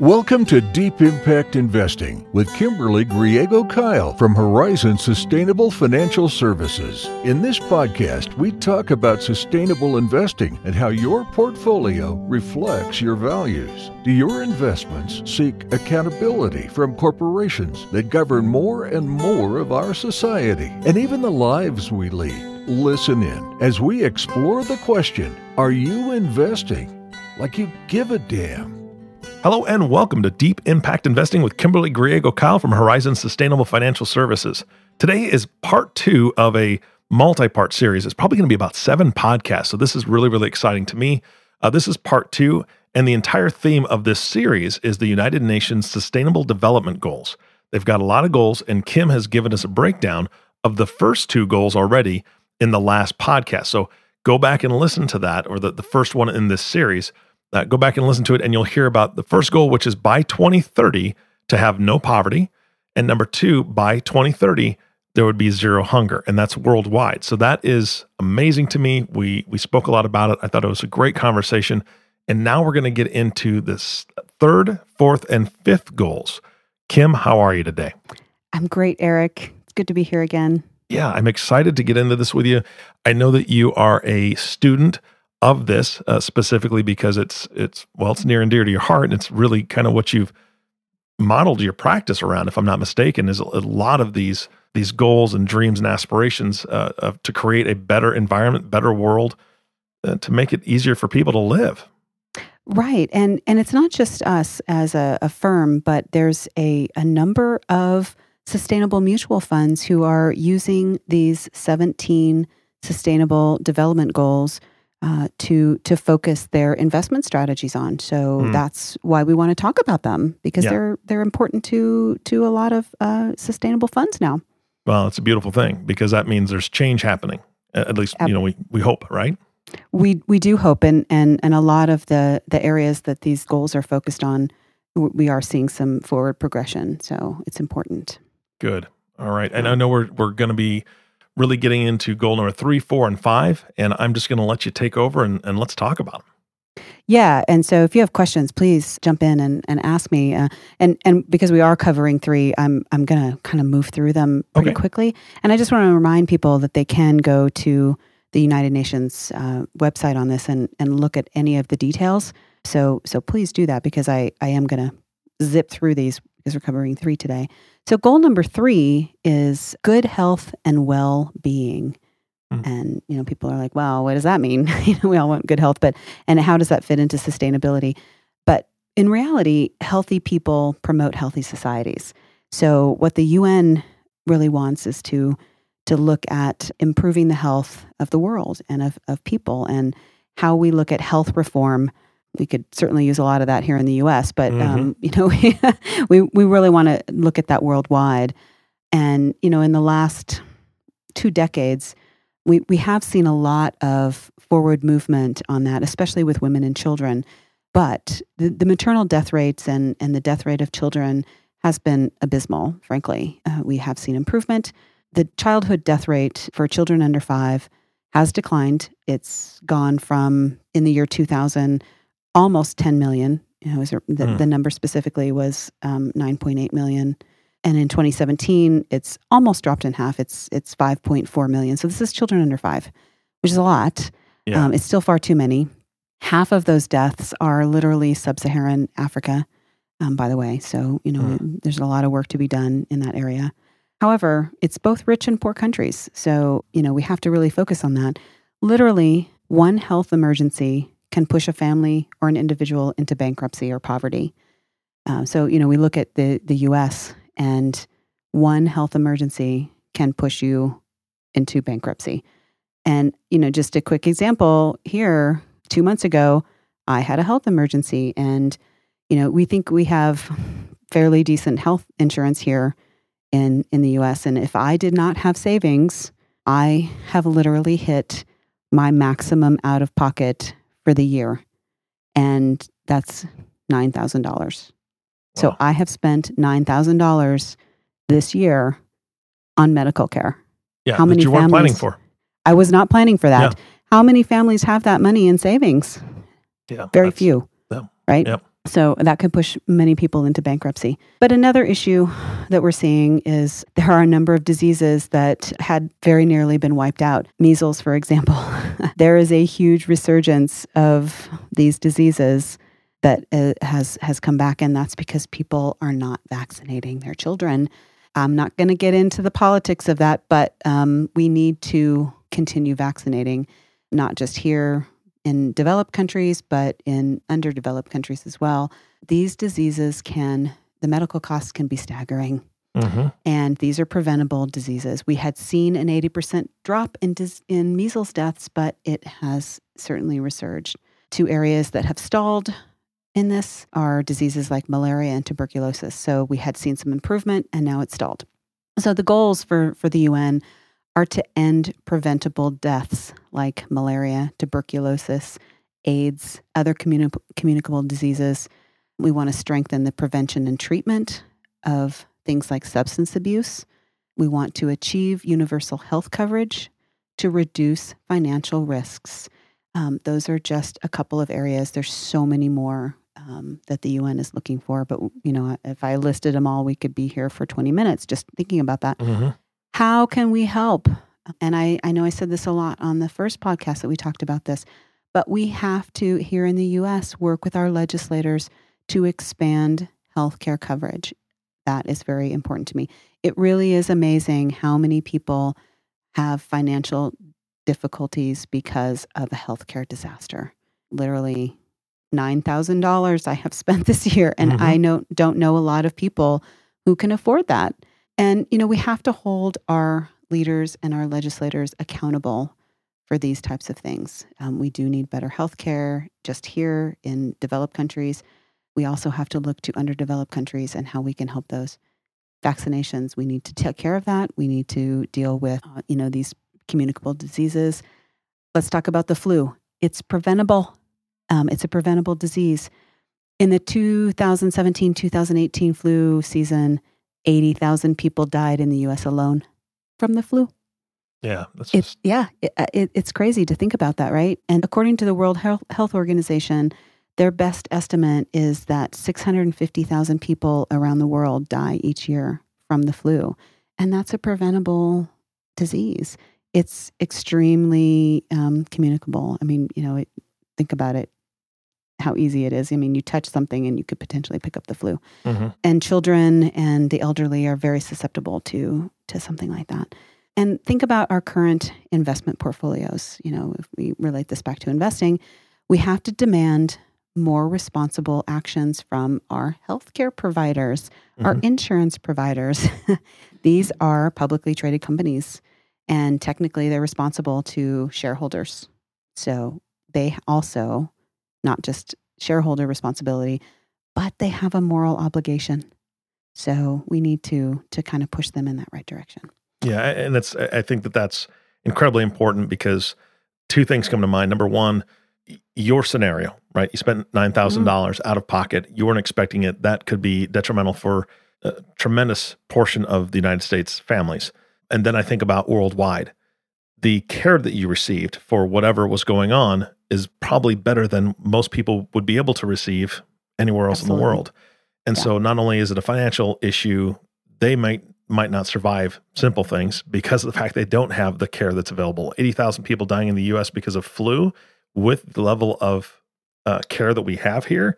Welcome to Deep Impact Investing with Kimberly Griego Kyle from Horizon Sustainable Financial Services. In this podcast, we talk about sustainable investing and how your portfolio reflects your values. Do your investments seek accountability from corporations that govern more and more of our society and even the lives we lead? Listen in as we explore the question Are you investing like you give a damn? Hello and welcome to Deep Impact Investing with Kimberly Griego Kyle from Horizon Sustainable Financial Services. Today is part two of a multi part series. It's probably going to be about seven podcasts. So, this is really, really exciting to me. Uh, this is part two, and the entire theme of this series is the United Nations Sustainable Development Goals. They've got a lot of goals, and Kim has given us a breakdown of the first two goals already in the last podcast. So, go back and listen to that, or the, the first one in this series uh, go back and listen to it, and you'll hear about the first goal, which is by 2030 to have no poverty. And number two, by 2030, there would be zero hunger, and that's worldwide. So that is amazing to me. We we spoke a lot about it. I thought it was a great conversation. And now we're going to get into this third, fourth, and fifth goals. Kim, how are you today? I'm great, Eric. It's good to be here again. Yeah, I'm excited to get into this with you. I know that you are a student of this uh, specifically because it's it's well it's near and dear to your heart and it's really kind of what you've modeled your practice around if i'm not mistaken is a, lot of these these goals and dreams and aspirations uh, of, to create a better environment better world uh, to make it easier for people to live. Right and and it's not just us as a, a firm but there's a, a number of sustainable mutual funds who are using these 17 sustainable development goals uh, to to focus their investment strategies on. So mm. that's why we want to talk about them because yeah. they're they're important to to a lot of uh, sustainable funds now. Well, it's a beautiful thing because that means there's change happening. At least you know we we hope, right? We we do hope, and and and a lot of the the areas that these goals are focused on, we are seeing some forward progression. So it's important. Good. All right, and I know we're we're going to be really getting into goal number three, four, and five. And I'm just going to let you take over and, and let's talk about them. Yeah, and so if you have questions, please jump in and, and ask me. Uh, and and because we are covering three, I'm I'm gonna kind of move through them pretty okay. quickly. And I just want to remind people that they can go to the United Nations uh, website on this and and look at any of the details. So so please do that because I I am gonna zip through these because we're three today. So, goal number three is good health and well being. Mm. And, you know, people are like, well, what does that mean? you know, we all want good health, but, and how does that fit into sustainability? But in reality, healthy people promote healthy societies. So, what the UN really wants is to, to look at improving the health of the world and of, of people and how we look at health reform we could certainly use a lot of that here in the U.S. But mm-hmm. um, you know, we we really want to look at that worldwide. And you know, in the last two decades, we we have seen a lot of forward movement on that, especially with women and children. But the, the maternal death rates and and the death rate of children has been abysmal. Frankly, uh, we have seen improvement. The childhood death rate for children under five has declined. It's gone from in the year 2000 almost 10 million. You know, the, mm. the number specifically was um, 9.8 million. And in 2017, it's almost dropped in half. It's it's 5.4 million. So this is children under five, which is a lot. Yeah. Um, it's still far too many. Half of those deaths are literally sub-Saharan Africa, um, by the way. So you know, mm. there's a lot of work to be done in that area. However, it's both rich and poor countries. So you know, we have to really focus on that. Literally, one health emergency can push a family or an individual into bankruptcy or poverty. Uh, so, you know, we look at the, the US and one health emergency can push you into bankruptcy. And, you know, just a quick example here, two months ago, I had a health emergency. And, you know, we think we have fairly decent health insurance here in, in the US. And if I did not have savings, I have literally hit my maximum out of pocket for the year. And that's $9,000. Wow. So I have spent $9,000 this year on medical care. Yeah, How many you families, weren't planning for. I was not planning for that. Yeah. How many families have that money in savings? Yeah. Very few. Yeah. Right? Yep. So that could push many people into bankruptcy. But another issue that we're seeing is there are a number of diseases that had very nearly been wiped out. Measles, for example. there is a huge resurgence of these diseases that uh, has has come back and that's because people are not vaccinating their children. I'm not going to get into the politics of that, but um, we need to continue vaccinating, not just here in developed countries, but in underdeveloped countries as well. These diseases can, the medical costs can be staggering. Mm-hmm. And these are preventable diseases. We had seen an 80% drop in, dis- in measles deaths, but it has certainly resurged. Two areas that have stalled in this are diseases like malaria and tuberculosis. So we had seen some improvement and now it's stalled. So the goals for, for the UN are to end preventable deaths like malaria, tuberculosis, AIDS, other communi- communicable diseases. We want to strengthen the prevention and treatment of things like substance abuse. We want to achieve universal health coverage to reduce financial risks. Um, those are just a couple of areas. There's so many more um, that the UN is looking for, but you know, if I listed them all, we could be here for 20 minutes just thinking about that. Mm-hmm. How can we help? And I, I know I said this a lot on the first podcast that we talked about this, but we have to, here in the US, work with our legislators to expand healthcare coverage. That is very important to me. It really is amazing how many people have financial difficulties because of a healthcare disaster. Literally $9,000 I have spent this year, and mm-hmm. I know, don't know a lot of people who can afford that. And, you know, we have to hold our leaders and our legislators accountable for these types of things. Um, we do need better health care just here in developed countries. We also have to look to underdeveloped countries and how we can help those. Vaccinations, we need to take care of that. We need to deal with, uh, you know, these communicable diseases. Let's talk about the flu. It's preventable. Um, it's a preventable disease. In the 2017 2018 flu season, 80,000 people died in the US alone from the flu. Yeah, that's just... yeah, it, uh, it, it's crazy to think about that, right? And according to the World Health Organization, their best estimate is that 650,000 people around the world die each year from the flu. And that's a preventable disease. It's extremely um, communicable. I mean, you know, it, think about it how easy it is. I mean, you touch something and you could potentially pick up the flu. Mm-hmm. And children and the elderly are very susceptible to to something like that. And think about our current investment portfolios. You know, if we relate this back to investing, we have to demand more responsible actions from our healthcare providers, mm-hmm. our insurance providers. These are publicly traded companies, and technically they're responsible to shareholders. So they also not just shareholder responsibility, but they have a moral obligation. So we need to to kind of push them in that right direction. Yeah, and that's I think that that's incredibly important because two things come to mind. Number one, your scenario, right? You spent nine thousand mm-hmm. dollars out of pocket. You weren't expecting it. That could be detrimental for a tremendous portion of the United States families. And then I think about worldwide. The care that you received for whatever was going on is probably better than most people would be able to receive anywhere else Absolutely. in the world. And yeah. so not only is it a financial issue, they might might not survive simple things because of the fact they don't have the care that's available. 80,000 people dying in the US because of flu with the level of uh, care that we have here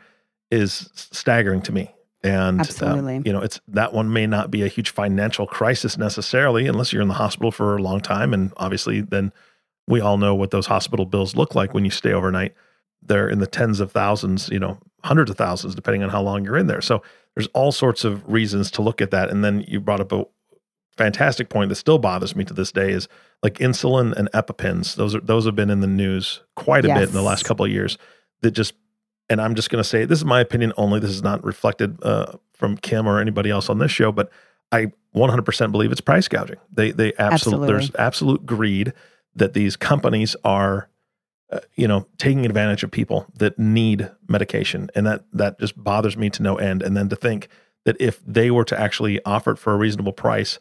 is staggering to me. And um, you know, it's that one may not be a huge financial crisis necessarily unless you're in the hospital for a long time and obviously then we all know what those hospital bills look like when you stay overnight. They're in the tens of thousands, you know, hundreds of thousands, depending on how long you're in there. So there's all sorts of reasons to look at that. And then you brought up a fantastic point that still bothers me to this day is like insulin and EpiPens. Those are those have been in the news quite a yes. bit in the last couple of years. That just and I'm just going to say this is my opinion only. This is not reflected uh, from Kim or anybody else on this show, but I 100% believe it's price gouging. They they absolutely, absolutely. there's absolute greed that these companies are uh, you know taking advantage of people that need medication and that that just bothers me to no end and then to think that if they were to actually offer it for a reasonable price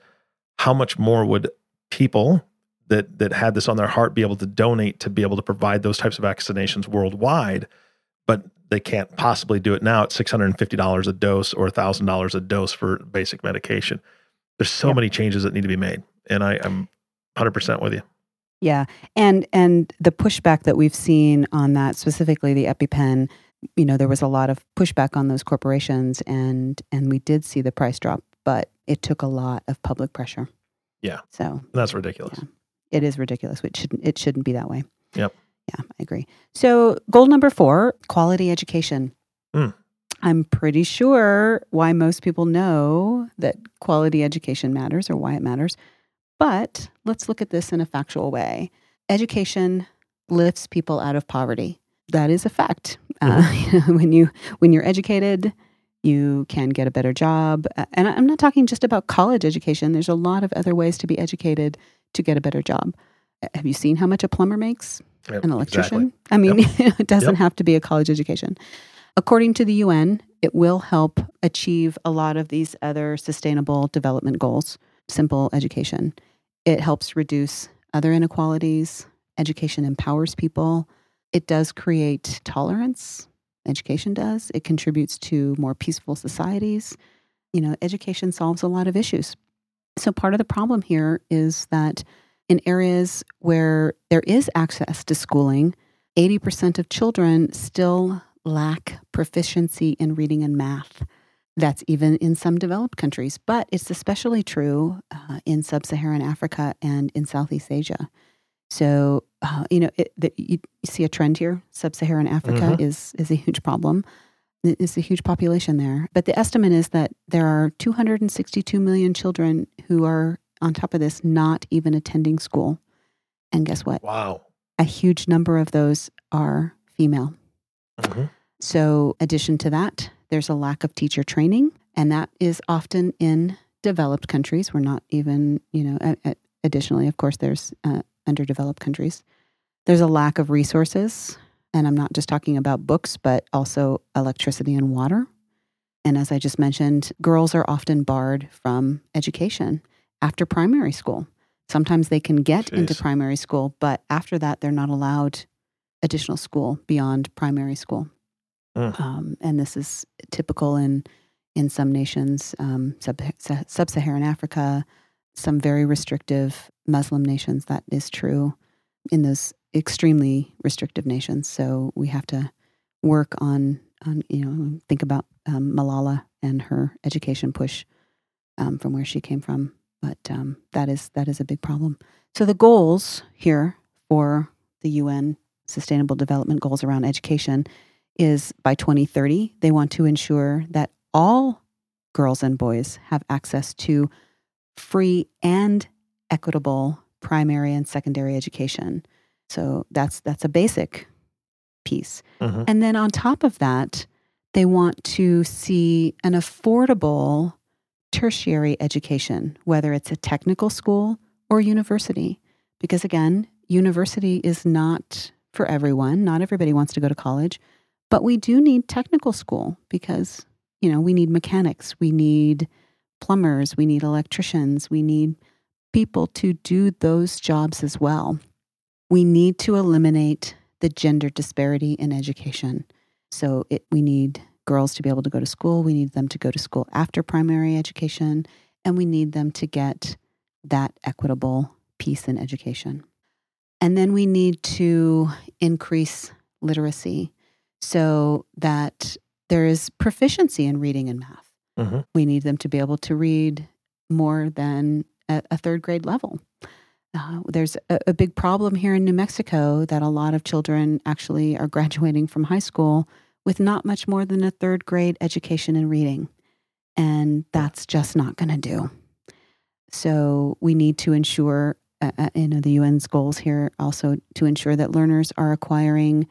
how much more would people that that had this on their heart be able to donate to be able to provide those types of vaccinations worldwide but they can't possibly do it now at $650 a dose or $1,000 a dose for basic medication. There's so yep. many changes that need to be made. And I, I'm 100% with you. Yeah. And and the pushback that we've seen on that specifically the EpiPen, you know, there was a lot of pushback on those corporations and and we did see the price drop, but it took a lot of public pressure. Yeah. So that's ridiculous. Yeah. It is ridiculous. It shouldn't it shouldn't be that way. Yep. Yeah, I agree. So, goal number 4, quality education. Mm. I'm pretty sure why most people know that quality education matters or why it matters but let's look at this in a factual way. Education lifts people out of poverty. That is a fact. Uh, mm-hmm. Uh, when you when you're educated, you can get a better job. Uh, and I'm not talking just about college education. There's a lot of other ways to be educated to get a better job. Uh, have you seen how much a plumber makes? Yep, An electrician? Exactly. I mean, yep. it doesn't yep. have to be a college education. According to the UN, it will help achieve a lot of these other sustainable development goals. Simple education. It helps reduce other inequalities. Education empowers people. It does create tolerance. Education does. It contributes to more peaceful societies. You know, education solves a lot of issues. So, part of the problem here is that in areas where there is access to schooling, 80% of children still lack proficiency in reading and math. That's even in some developed countries, but it's especially true uh, in sub Saharan Africa and in Southeast Asia. So, uh, you know, it, the, you, see a trend here. Sub Saharan Africa mm-hmm. is, is a huge problem. It's a huge population there. But the estimate is that there are 262 million children who are, on top of this, not even attending school. And guess what? Wow. A huge number of those are female. Mm-hmm. So, addition to that, there's a lack of teacher training, and that is often in developed countries. We're not even, you know, additionally, of course, there's uh, underdeveloped countries. There's a lack of resources, and I'm not just talking about books, but also electricity and water. And as I just mentioned, girls are often barred from education after primary school. Sometimes they can get Jeez. into primary school, but after that, they're not allowed additional school beyond primary school. Mm. Um, and this is typical in in some nations, um, sub Saharan Africa, some very restrictive Muslim nations. That is true in those extremely restrictive nations. So we have to work on on you know think about um, Malala and her education push um, from where she came from. But um, that is that is a big problem. So the goals here for the UN Sustainable Development Goals around education is by 2030, they want to ensure that all girls and boys have access to free and equitable primary and secondary education. So that's that's a basic piece. Mm-hmm. And then on top of that, they want to see an affordable tertiary education, whether it's a technical school or university. Because again, university is not for everyone. Not everybody wants to go to college. But we do need technical school because, you know, we need mechanics, we need plumbers, we need electricians, we need people to do those jobs as well. We need to eliminate the gender disparity in education. So it, we need girls to be able to go to school, we need them to go to school after primary education, and we need them to get that equitable piece in education. And then we need to increase literacy so that there is proficiency in reading and math. Mm-hmm. We need them to be able to read more than a, a third grade level. Uh, there's a, a, big problem here in New Mexico that a lot of children actually are graduating from high school with not much more than a third grade education in reading. And that's just not going to do. So we need to ensure, uh, uh you know, the UN's goals here also to ensure that learners are acquiring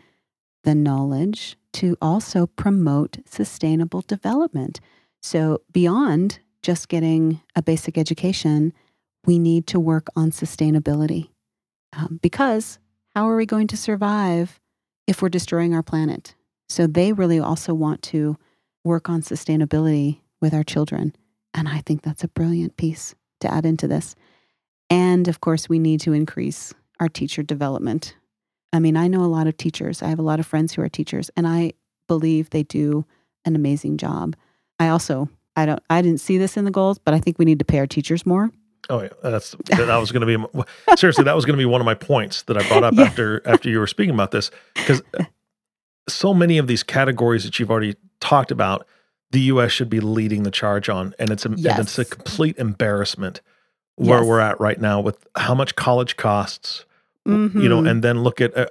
the knowledge to also promote sustainable development. So, beyond just getting a basic education, we need to work on sustainability. Um, because how are we going to survive if we're destroying our planet? So, they really also want to work on sustainability with our children. And I think that's a brilliant piece to add into this. And of course, we need to increase our teacher development I mean, I know a lot of teachers. I have a lot of friends who are teachers, and I believe they do an amazing job. I also I don't I didn't see this in the goals, but I think we need to pay our teachers more. Oh yeah, that's that was going to be seriously that was going to be one of my points that I brought up yeah. after after you were speaking about this because uh, so many of these categories that you've already talked about, the U.S. should be leading the charge on, and it's a yes. and it's a complete embarrassment where yes. we're at right now with how much college costs, mm-hmm. you know, mm-hmm. and then look at. Uh,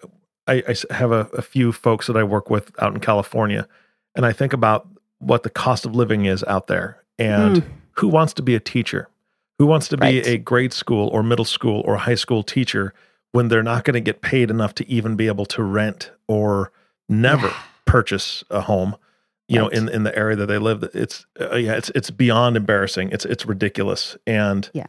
I, I, have a, a few folks that I work with out in California, and I think about what the cost of living is out there, and mm. who wants to be a teacher, who wants to be right. a grade school or middle school or high school teacher when they're not going to get paid enough to even be able to rent or never purchase a home you right. know in in the area that they live it's uh, yeah it's it's beyond embarrassing it's it's ridiculous and yeah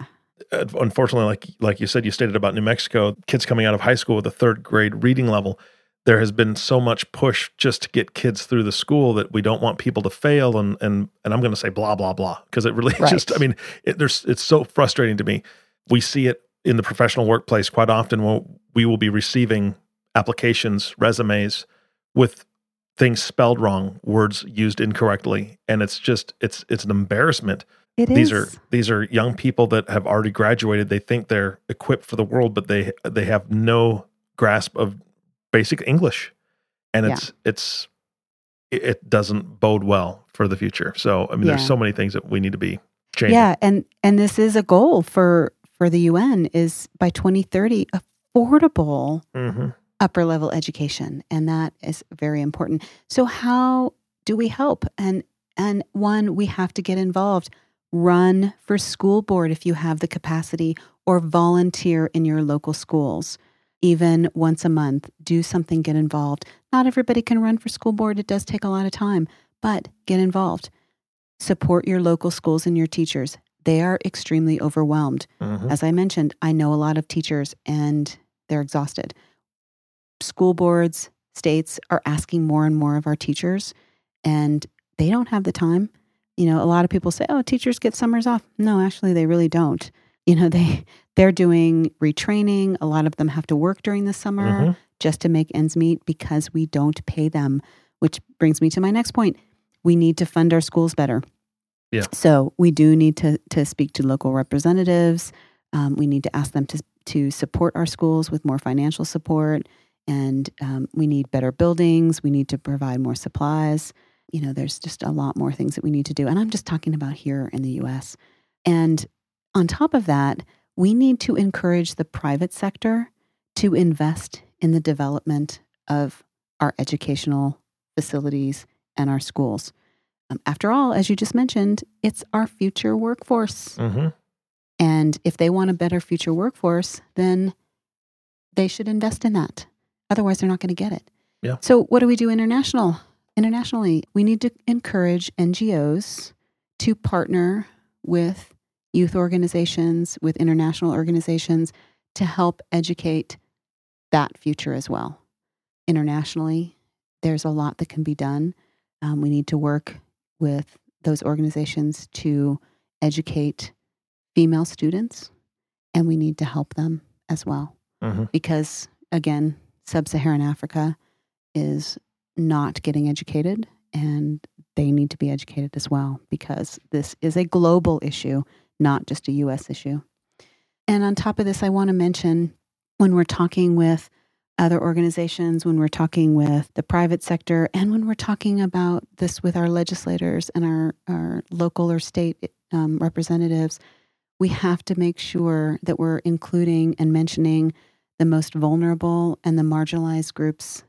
Uh, unfortunately like like you said you stated about New Mexico kids coming out of high school with a third grade reading level there has been so much push just to get kids through the school that we don't want people to fail and and and I'm going to say blah blah blah because it really right. just I mean it, there's it's so frustrating to me we see it in the professional workplace quite often when we will be receiving applications resumes with things spelled wrong, words used incorrectly, and it's just it's it's an embarrassment. It these is. are these are young people that have already graduated. They think they're equipped for the world, but they they have no grasp of basic English, and it's yeah. it's it doesn't bode well for the future. So I mean, yeah. there's so many things that we need to be changing. Yeah, and and this is a goal for for the UN is by 2030 affordable mm-hmm upper level education and that is very important so how do we help and and one we have to get involved run for school board if you have the capacity or volunteer in your local schools. Even once a month do something get involved. Not everybody can run for school board. It does take a lot of time but get involved. Support your local schools and your teachers. They are extremely overwhelmed. Mm-hmm. as i mentioned i know a lot of teachers and they're exhausted. School boards, states are asking more and more of our teachers, and they don't have the time. You know, a lot of people say, "Oh, teachers get summers off." No, actually, they really don't. You know, they they're doing retraining. A lot of them have to work during the summer mm-hmm. just to make ends meet because we don't pay them. Which brings me to my next point: we need to fund our schools better. Yeah. So we do need to to speak to local representatives. Um, we need to ask them to to support our schools with more financial support and um, we need better buildings. We need to provide more supplies. You know, there's just a lot more things that we need to do. And I'm just talking about here in the US. And on top of that, we need to encourage the private sector to invest in the development of our educational facilities and our schools. Um, after all, as you just mentioned, it's our future workforce. Mm-hmm. And if they want a better future workforce, then they should invest in that. Otherwise, they're not going to get it. Yeah. So, what do we do international? Internationally, we need to encourage NGOs to partner with youth organizations, with international organizations to help educate that future as well. Internationally, there's a lot that can be done. Um, we need to work with those organizations to educate female students, and we need to help them as well. Mm-hmm. Because, again, sub Saharan Africa is not getting educated, and they need to be educated as well because this is a global issue, not just a US issue. And on top of this, I want to mention when we're talking with other organizations, when we're talking with the private sector, and when we're talking about this with our legislators and our, our local or state um, representatives, we have to make sure that we're including and mentioning the most vulnerable and the marginalized groups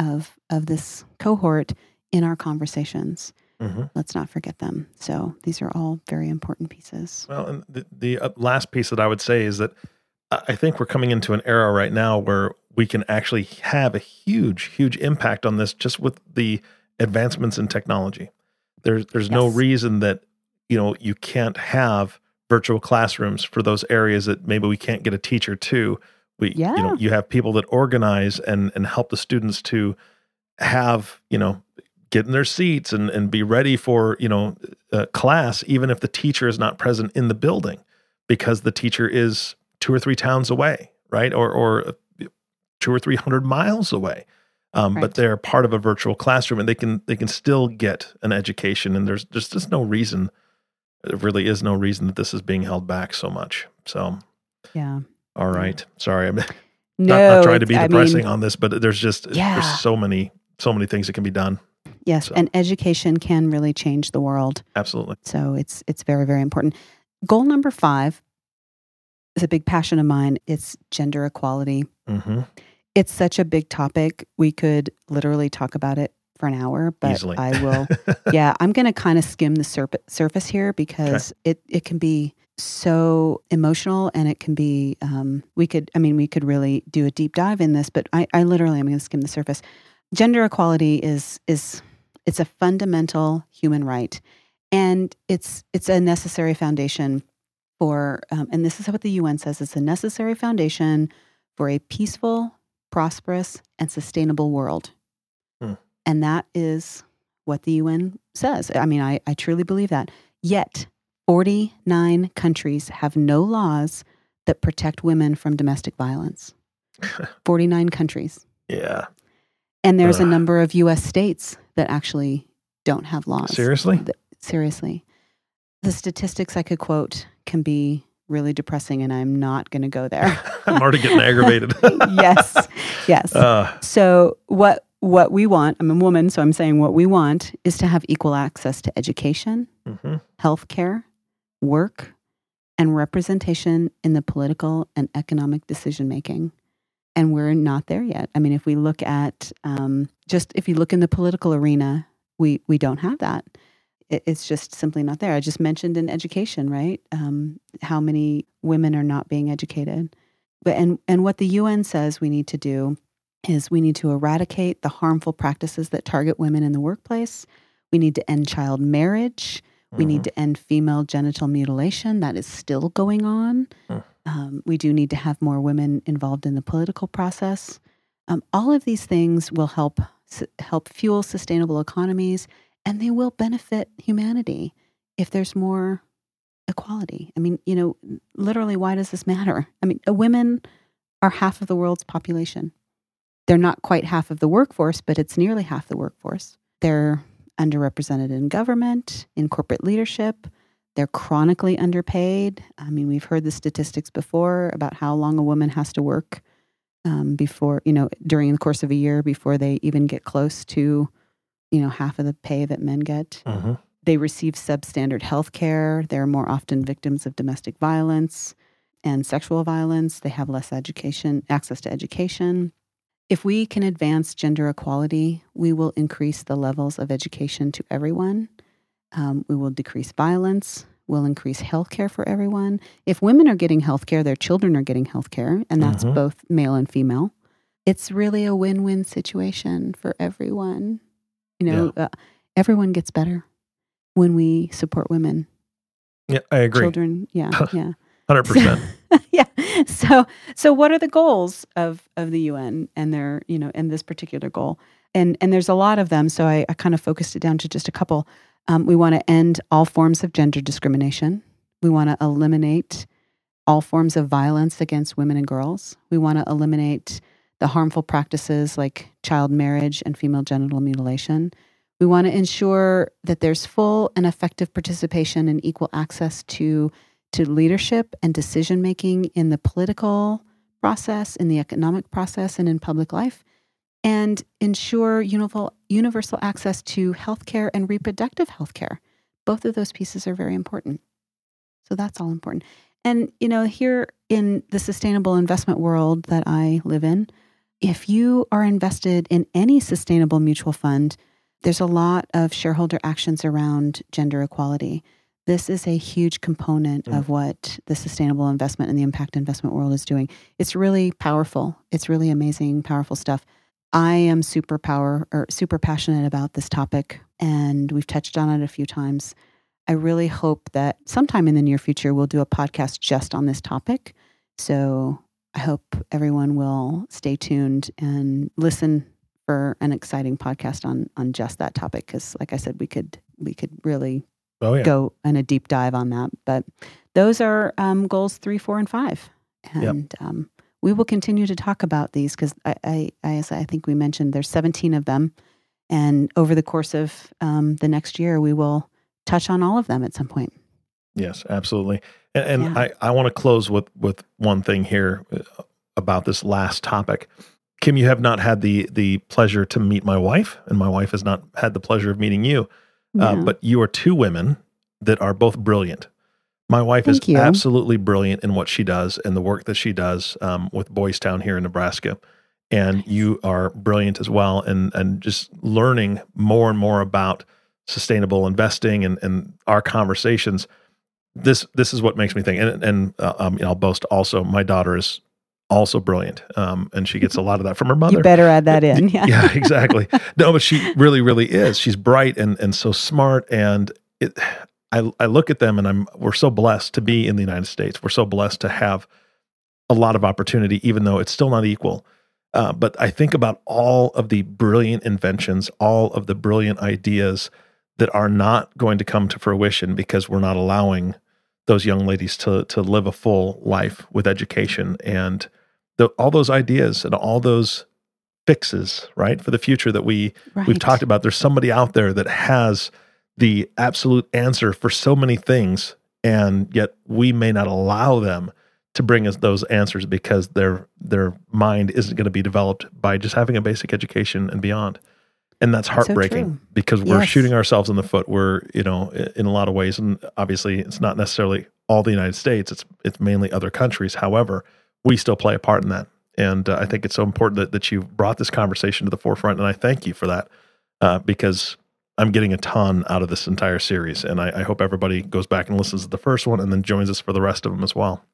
of of this cohort in our conversations. Mm-hmm. Let's not forget them. So these are all very important pieces. Well, and the, the uh, last piece that I would say is that I think we're coming into an era right now where we can actually have a huge, huge impact on this just with the advancements in technology. There's there's yes. no reason that you know you can't have virtual classrooms for those areas that maybe we can't get a teacher to we, yeah. you know, you have people that organize and and help the students to have, you know, get in their seats and and be ready for, you know, class, even if the teacher is not present in the building, because the teacher is two or three towns away, right, or or two or three hundred miles away. Um, Right. But they're part of a virtual classroom, and they can they can still get an education. And there's there's just no reason. There really is no reason that this is being held back so much. So, Yeah. All right, sorry, I'm No, not, not trying to be it's- I depressing mean, on this, but there's just Yeah. there's so many so many things that can be done. yes, so. and education can really change the world. Absolutely. So it's it's very very important. Goal number five is a big passion of mine. It's gender equality. hmm It's such a big topic. We could literally talk about it for an hour, but Easily. I will. yeah, I'm going to kind of skim the surp- surface here because it it can be so emotional and it can be. Um, we could. I mean, we could really do a deep dive in this, but I, I literally am going to skim the surface. Gender equality is is it's a fundamental human right, and it's it's a necessary foundation for. Um, and this is what the UN says: it's a necessary foundation for a peaceful, prosperous, and sustainable world. Hmm. And that is what the UN says. I mean, I, I truly believe that. Yet, 49 countries have no laws that protect women from domestic violence. 49 countries. yeah. And there's a number of US states that actually don't have laws. Seriously? Th- seriously. The statistics I could quote can be really depressing, and I'm not going to go there. I'm already getting aggravated. yes. Yes. Uh, So what what we want, I'm a woman, so I'm saying what we want is to have equal access to education, mhm. healthcare, work, and representation in the political and economic decision making. And we're not there yet. I mean, if we look at um, just if you look in the political arena, we we don't have that. It, it's just simply not there. I just mentioned in education, right? Um, how many women are not being educated, but and and what the UN says we need to do is we need to eradicate the harmful practices that target women in the workplace. We need to end child marriage. We need to end female genital mutilation. That is still going on. Mm. Um, we do need to have more women involved in the political process. Um, all of these things will help s- help fuel sustainable economies, and they will benefit humanity if there's more equality. I mean, you know, literally, why does this matter? I mean, uh, women are half of the world's population. They're not quite half of the workforce, but it's nearly half the workforce. They're underrepresented in government, in corporate leadership. They're chronically underpaid. I mean, we've heard the statistics before about how long a woman has to work um, before, you know, during the course of a year before they even get close to, you know, half of the pay that men get. Mhm. They receive substandard health care. They're more often victims of domestic violence and sexual violence. They have less education, access to education. If we can advance gender equality, we will increase the levels of education to everyone. Um, we will decrease violence. We'll increase health care for everyone. If women are getting health care, their children are getting health care, and that's Mhm. both male and female. It's really a win win situation for everyone. You know, uh, everyone gets better when we support women, Yeah, I agree. children. Yeah, yeah. Hundred percent. yeah. So so what are the goals of of the UN and their, you know, and this particular goal? And and there's a lot of them. So I, I kind of focused it down to just a couple. Um, we want to end all forms of gender discrimination. We want to eliminate all forms of violence against women and girls. We want to eliminate the harmful practices like child marriage and female genital mutilation. We want to ensure that there's full and effective participation and equal access to to leadership and decision making in the political process, in the economic process, and in public life, and ensure universal, access to healthcare and reproductive healthcare. Both of those pieces are very important. So that's all important. And, you know, here in the sustainable investment world that I live in, if you are invested in any sustainable mutual fund, there's a lot of shareholder actions around gender equality this is a huge component Mm. of what the sustainable investment and the impact investment world is doing. It's really powerful. It's really amazing, powerful stuff. I am super power or super passionate about this topic, and we've touched on it a few times. I really hope that sometime in the near future we'll do a podcast just on this topic. So I hope everyone will stay tuned and listen for an exciting podcast on on just that topic because like I said we could we could really Oh yeah. go in a deep dive on that. But those are um, goals three, four, and five. And um, we will continue to talk about these because I, I, I, I think we mentioned there's 17 of them. And over the course of um, the next year, we will touch on all of them at some point. Yes, absolutely. And, and yeah. I, I want to close with, with one thing here uh, about this last topic. Kim, you have not had the the pleasure to meet my wife, and my wife has not had the pleasure of meeting you. Uh, but you are two women that are both brilliant. My wife Thank is you. absolutely brilliant in what she does and the work that she does um, with Boys Town here in Nebraska. And you are brilliant as well, and and just learning more and more about sustainable investing and, and our conversations. This this is what makes me think. And and uh, um, I'll boast also. My daughter is also brilliant. Um, and she gets a lot of that from her mother. You better add that in. Yeah, yeah exactly. no, but she really, really is. She's bright and and so smart. And it, I I look at them and I'm we're so blessed to be in the United States. We're so blessed to have a lot of opportunity, even though it's still not equal. Uh, but I think about all of the brilliant inventions, all of the brilliant ideas that are not going to come to fruition because we're not allowing those young ladies to to live a full life with education and the, all those ideas and all those fixes, right, for the future that we right. we've talked about. There's somebody out there that has the absolute answer for so many things, and yet we may not allow them to bring us those answers because their their mind isn't going to be developed by just having a basic education and beyond. And that's heartbreaking so because we're yes. shooting ourselves in the foot. We're, you know, in a lot of ways, and obviously it's not necessarily all the United States. It's it's mainly other countries. However, we still play a part in that. And uh, I think it's so important that, that you brought this conversation to the forefront. And I thank you for that uh, because I'm getting a ton out of this entire series. And I, I, hope everybody goes back and listens to the first one and then joins us for the rest of them as well.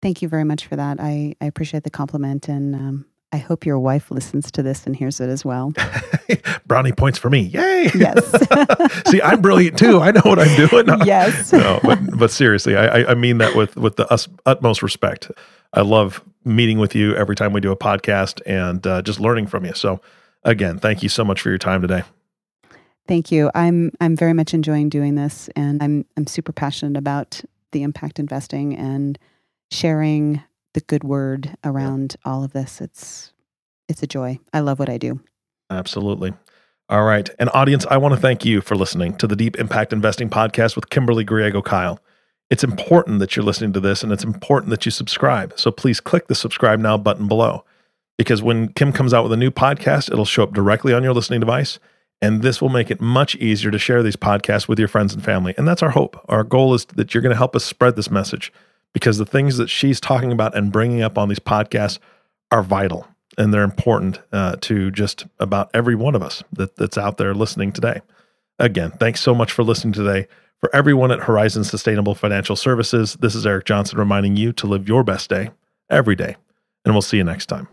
Thank you very much for that. I, I appreciate the compliment. And um, I hope your wife listens to this and hears it as well. Brownie points for me. Yay. Yes. See, I'm brilliant too. I know what I'm doing. yes. no, but, but seriously, I, I mean that with, with the utmost respect. I love meeting with you every time we do a podcast and uh, just learning from you. So, again, thank you so much for your time today. Thank you. I'm I'm very much enjoying doing this, and I'm I'm super passionate about the impact investing and sharing the good word around yeah. all of this. It's it's a joy. I love what I do. Absolutely. All right. And audience, I want to thank you for listening to the Deep Impact Investing podcast with Kimberly Griego Kyle. It's important that you're listening to this and it's important that you subscribe. So please click the subscribe now button below because when Kim comes out with a new podcast, it'll show up directly on your listening device. And this will make it much easier to share these podcasts with your friends and family. And that's our hope. Our goal is that you're going to help us spread this message because the things that she's talking about and bringing up on these podcasts are vital and they're important uh, to just about every one of us that, that's out there listening today. Again, thanks so much for listening today. For everyone at Horizon Sustainable Financial Services, this is Eric Johnson reminding you to live your best day every day. And we'll see you next time.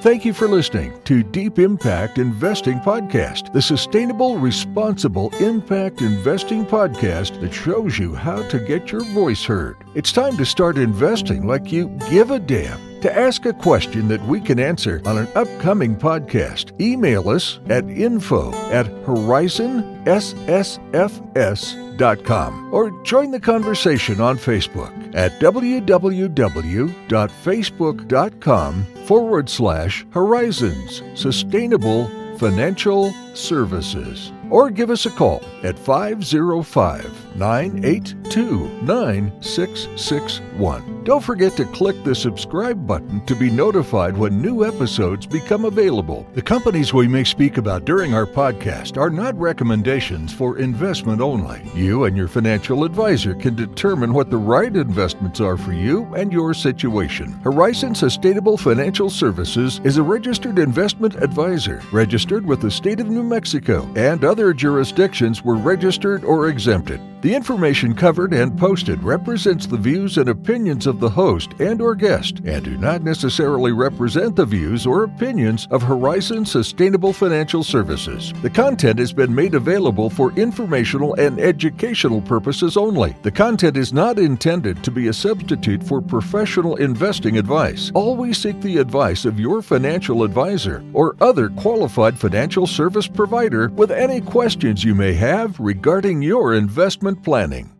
Thank you for listening to Deep Impact Investing Podcast, the sustainable, responsible impact investing podcast that shows you how to get your voice heard. It's time to start investing like you give a damn. To ask a question that we can answer on an upcoming podcast, email us at info at horizonssfs.com or join the conversation on Facebook at www.facebook.com forward slash horizons sustainable financial services or give us a call at 505 982 9661. Don't forget to click the subscribe button to be notified when new episodes become available. The companies we may speak about during our podcast are not recommendations for investment only. You and your financial advisor can determine what the right investments are for you and your situation. Horizon Sustainable Financial Services is a registered investment advisor, registered with the state of New Mexico and other other jurisdictions were registered or exempted. The information covered and posted represents the views and opinions of the host and or guest and do not necessarily represent the views or opinions of Horizon Sustainable Financial Services. The content has been made available for informational and educational purposes only. The content is not intended to be a substitute for professional investing advice. Always seek the advice of your financial advisor or other qualified financial service provider with any questions you may have regarding your investment planning.